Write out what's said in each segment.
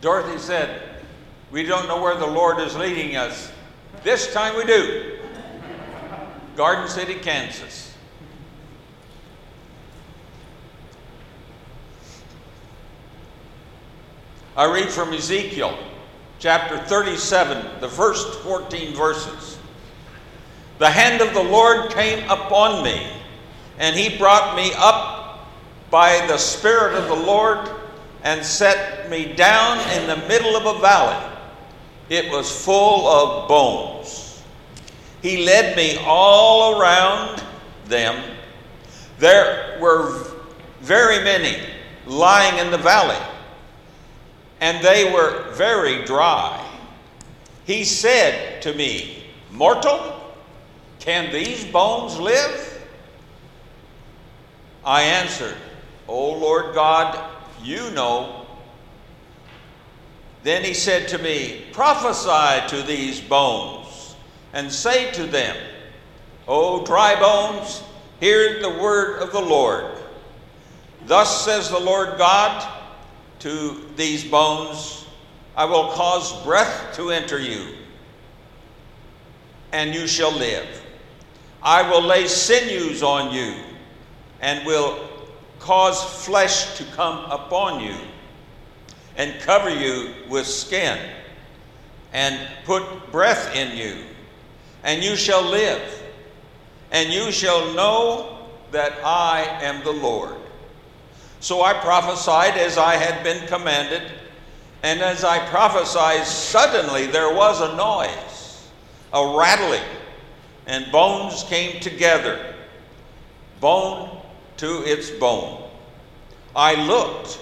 Dorothy said, We don't know where the Lord is leading us. This time we do. Garden City, Kansas. I read from Ezekiel chapter 37, the first 14 verses. The hand of the Lord came upon me, and he brought me up by the Spirit of the Lord and set me down in the middle of a valley. It was full of bones. He led me all around them. There were very many lying in the valley, and they were very dry. He said to me, Mortal, can these bones live? I answered, O Lord God, you know. Then he said to me, Prophesy to these bones, and say to them, O dry bones, hear the word of the Lord. Thus says the Lord God to these bones, I will cause breath to enter you, and you shall live. I will lay sinews on you, and will cause flesh to come upon you and cover you with skin and put breath in you, and you shall live, and you shall know that I am the Lord. So I prophesied as I had been commanded, and as I prophesied, suddenly there was a noise, a rattling, and bones came together, bone to its bone. I looked,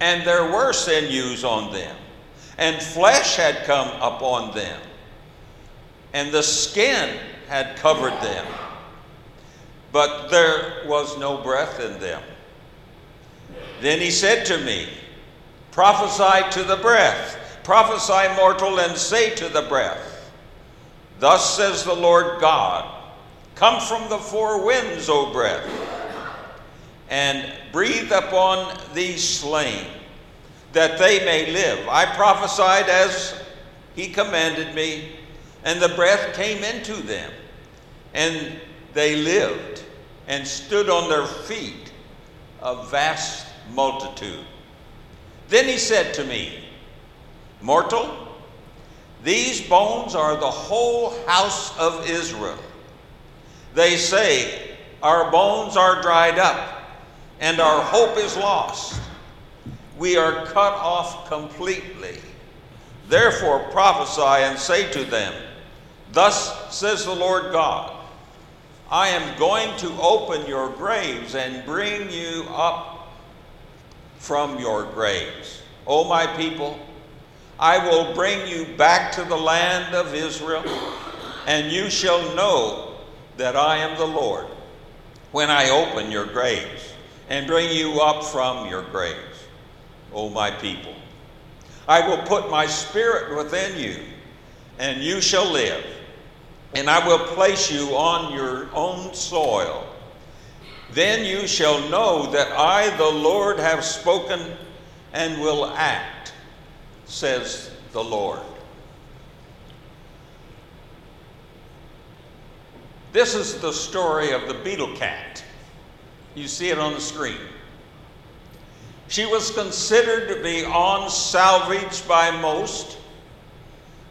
and there were sinews on them, and flesh had come upon them, and the skin had covered them, but there was no breath in them. Then he said to me, Prophesy to the breath, prophesy, mortal, and say to the breath, Thus says the Lord God, Come from the four winds, O breath and breathe upon these slain, that they may live. I prophesied as he commanded me, and the breath came into them, and they lived and stood on their feet, a vast multitude. Then he said to me, Mortal, these bones are the whole house of Israel. They say, Our bones are dried up and our hope is lost. We are cut off completely. Therefore prophesy and say to them, Thus says the Lord God, I am going to open your graves and bring you up from your graves. O my people, I will bring you back to the land of Israel, and you shall know that I am the Lord when I open your graves and bring you up from your graves, O my people. I will put my spirit within you, and you shall live, and I will place you on your own soil. Then you shall know that I, the Lord, have spoken and will act, says the Lord. This is the story of the beetle cat. You see it on the screen. She was considered to be unsalvaged by most,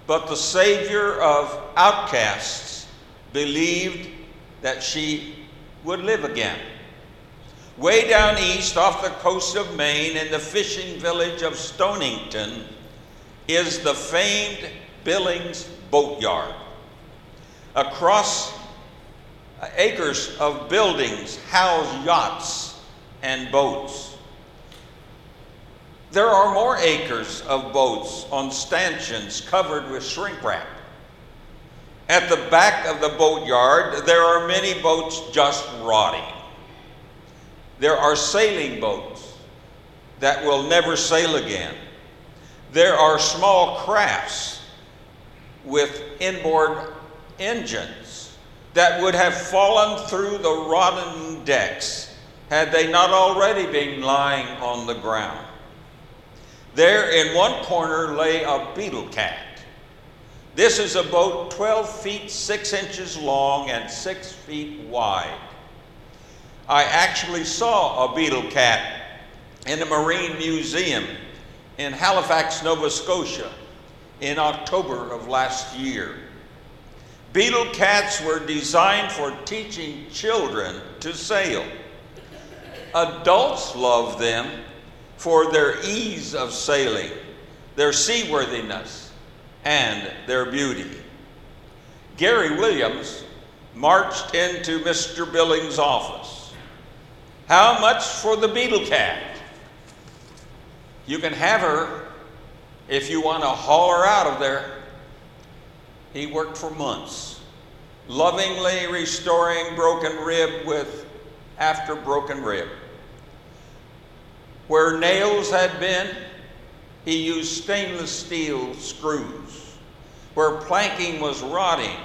but the Savior of outcasts believed that she would live again. Way down east off the coast of Maine in the fishing village of Stonington is the famed Billings Boatyard. Across Uh, acres of buildings house yachts and boats. There are more acres of boats on stanchions covered with shrink wrap. At the back of the boatyard, there are many boats just rotting. There are sailing boats that will never sail again. There are small crafts with inboard engines that would have fallen through the rotten decks had they not already been lying on the ground. There in one corner lay a beetle cat. This is a boat 12 feet 6 inches long and 6 feet wide. I actually saw a beetle cat in a marine museum in Halifax, Nova Scotia in October of last year. Beetle cats were designed for teaching children to sail. Adults love them for their ease of sailing, their seaworthiness, and their beauty. Gary Williams marched into Mr. Billings' office how much for the beetle cat? You can have her if you want to haul her out of there. He worked for months, lovingly restoring broken rib with after broken rib. Where nails had been, he used stainless steel screws. Where planking was rotting,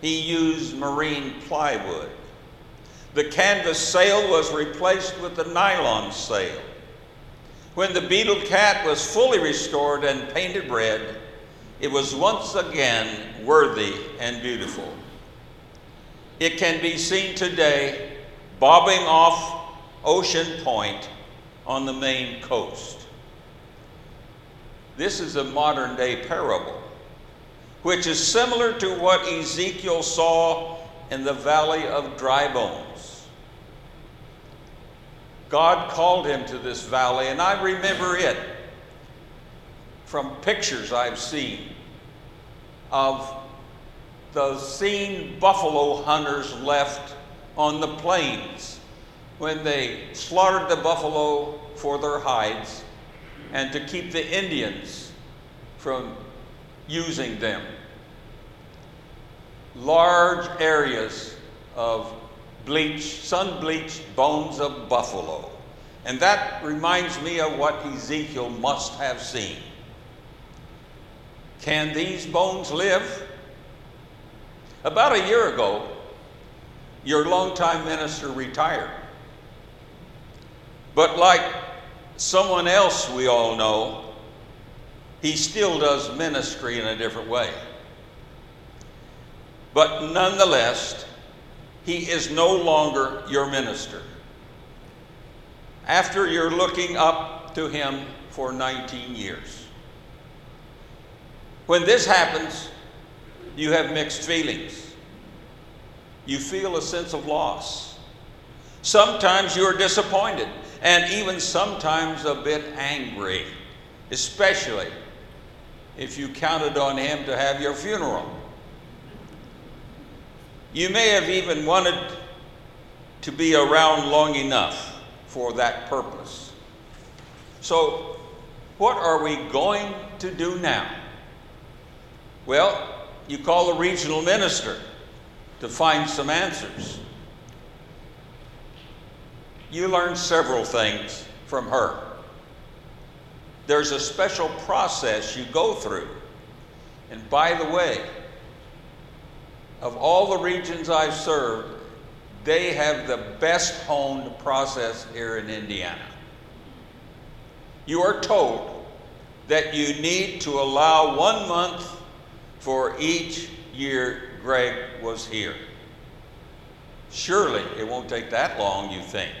he used marine plywood. The canvas sail was replaced with the nylon sail. When the beetle cat was fully restored and painted red, it was once again worthy and beautiful. It can be seen today bobbing off Ocean Point on the Maine coast. This is a modern day parable, which is similar to what Ezekiel saw in the valley of dry bones. God called him to this valley, and I remember it from pictures I've seen of the scene buffalo hunters left on the plains when they slaughtered the buffalo for their hides and to keep the Indians from using them. Large areas of bleached, sun bleached bones of buffalo. And that reminds me of what Ezekiel must have seen. Can these bones live? About a year ago, your longtime minister retired. But like someone else we all know, he still does ministry in a different way. But nonetheless, he is no longer your minister. After you're looking up to him for 19 years. When this happens, you have mixed feelings. You feel a sense of loss. Sometimes you're disappointed, and even sometimes a bit angry, especially if you counted on him to have your funeral. You may have even wanted to be around long enough for that purpose. So, what are we going to do now? Well, you call the regional minister to find some answers. You learn several things from her. There's a special process you go through. And by the way, of all the regions I've served, they have the best honed process here in Indiana. You are told that you need to allow one month for each year Greg was here. Surely it won't take that long, you think.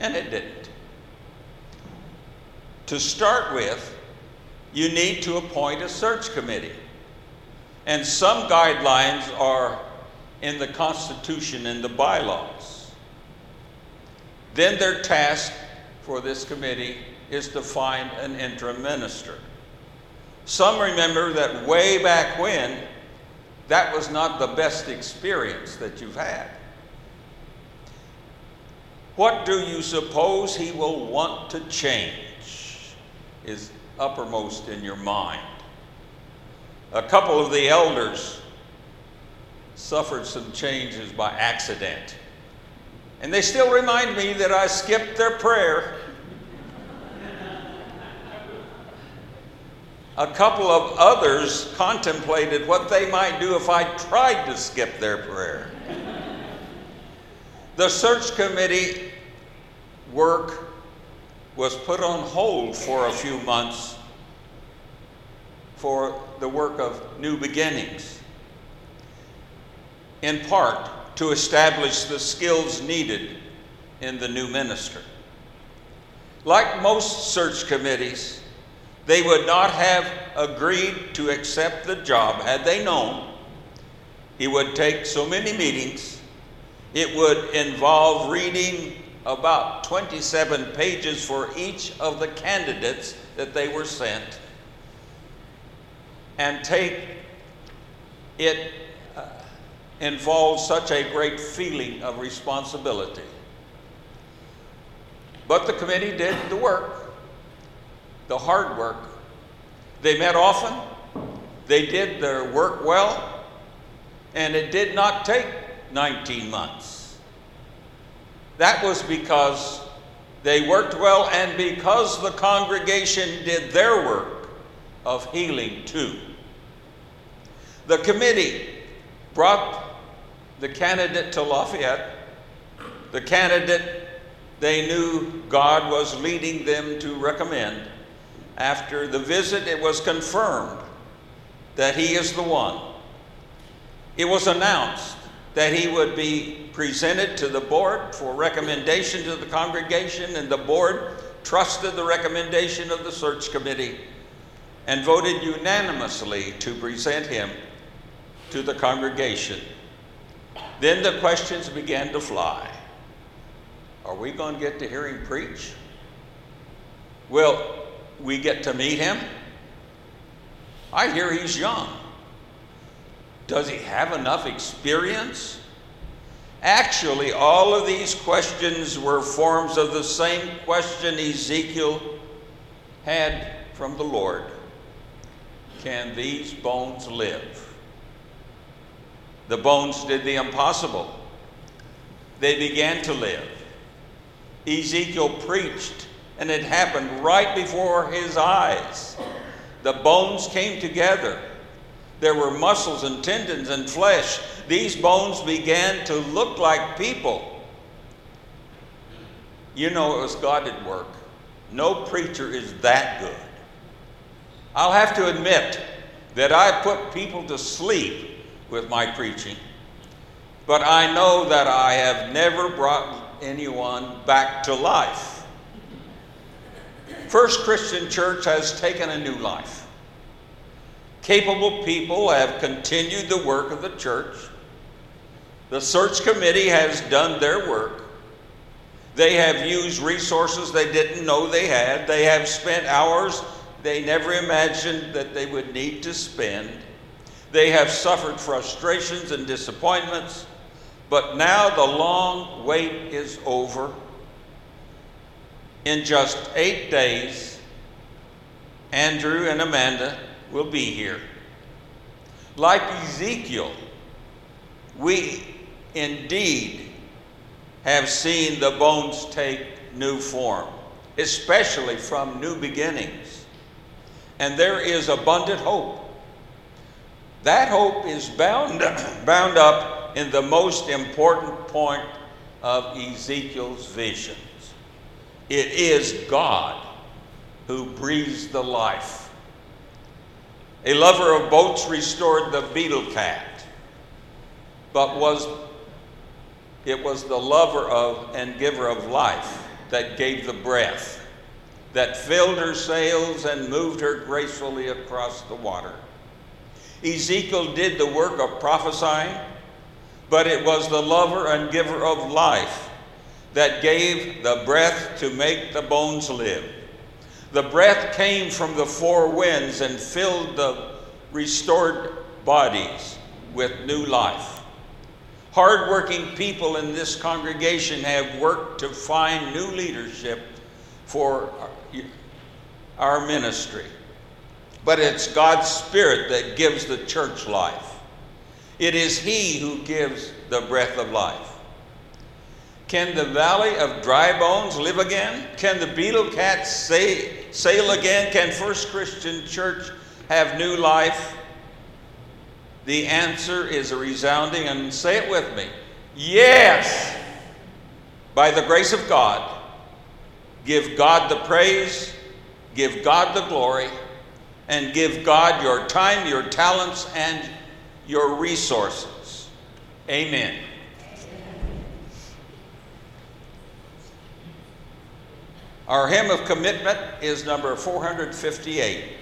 And it didn't. To start with, you need to appoint a search committee. And some guidelines are in the Constitution and the bylaws. Then their task for this committee is to find an interim minister. Some remember that way back when, that was not the best experience that you've had. What do you suppose he will want to change is uppermost in your mind a couple of the elders suffered some changes by accident. And they still remind me that I skipped their prayer. A couple of others contemplated what they might do if I tried to skip their prayer. the search committee work was put on hold for a few months for the work of new beginnings, in part to establish the skills needed in the new ministry. Like most search committees, they would not have agreed to accept the job had they known he would take so many meetings. It would involve reading about 27 pages for each of the candidates that they were sent and take it uh, involves such a great feeling of responsibility. But the committee did the work, the hard work. They met often, they did their work well, and it did not take 19 months. That was because they worked well and because the congregation did their work of healing too. The committee brought the candidate to Lafayette, the candidate they knew God was leading them to recommend. After the visit, it was confirmed that he is the one. It was announced that he would be presented to the board for recommendation to the congregation, and the board trusted the recommendation of the search committee and voted unanimously to present him to the congregation. Then the questions began to fly. Are we going to get to hear him preach? Will we get to meet him? I hear he's young. Does he have enough experience? Actually, all of these questions were forms of the same question Ezekiel had from the Lord Can these bones live? The bones did the impossible. They began to live. Ezekiel preached, and it happened right before his eyes. The bones came together. There were muscles and tendons and flesh. These bones began to look like people. You know, it was God at work. No preacher is that good. I'll have to admit that I put people to sleep with my preaching, but I know that I have never brought anyone back to life. First Christian Church has taken a new life. Capable people have continued the work of the church. The search committee has done their work. They have used resources they didn't know they had. They have spent hours they never imagined that they would need to spend. They have suffered frustrations and disappointments, but now the long wait is over. In just eight days, Andrew and Amanda will be here. Like Ezekiel, we indeed have seen the bones take new form, especially from new beginnings. And there is abundant hope. That hope is bound, bound up in the most important point of Ezekiel's visions. It is God who breathes the life a lover of boats restored the beetle cat, but was it was the lover of and giver of life that gave the breath, that filled her sails and moved her gracefully across the water. Ezekiel did the work of prophesying, but it was the lover and giver of life that gave the breath to make the bones live. The breath came from the four winds and filled the restored bodies with new life. Hardworking people in this congregation have worked to find new leadership for our ministry. But it's God's Spirit that gives the church life. It is He who gives the breath of life. Can the valley of dry bones live again? Can the beetle cat say, sail again? Can First Christian Church have new life? The answer is a resounding, and say it with me yes, by the grace of God, Give God the praise, give God the glory, and give God your time, your talents, and your resources. Amen. Our hymn of commitment is number 458.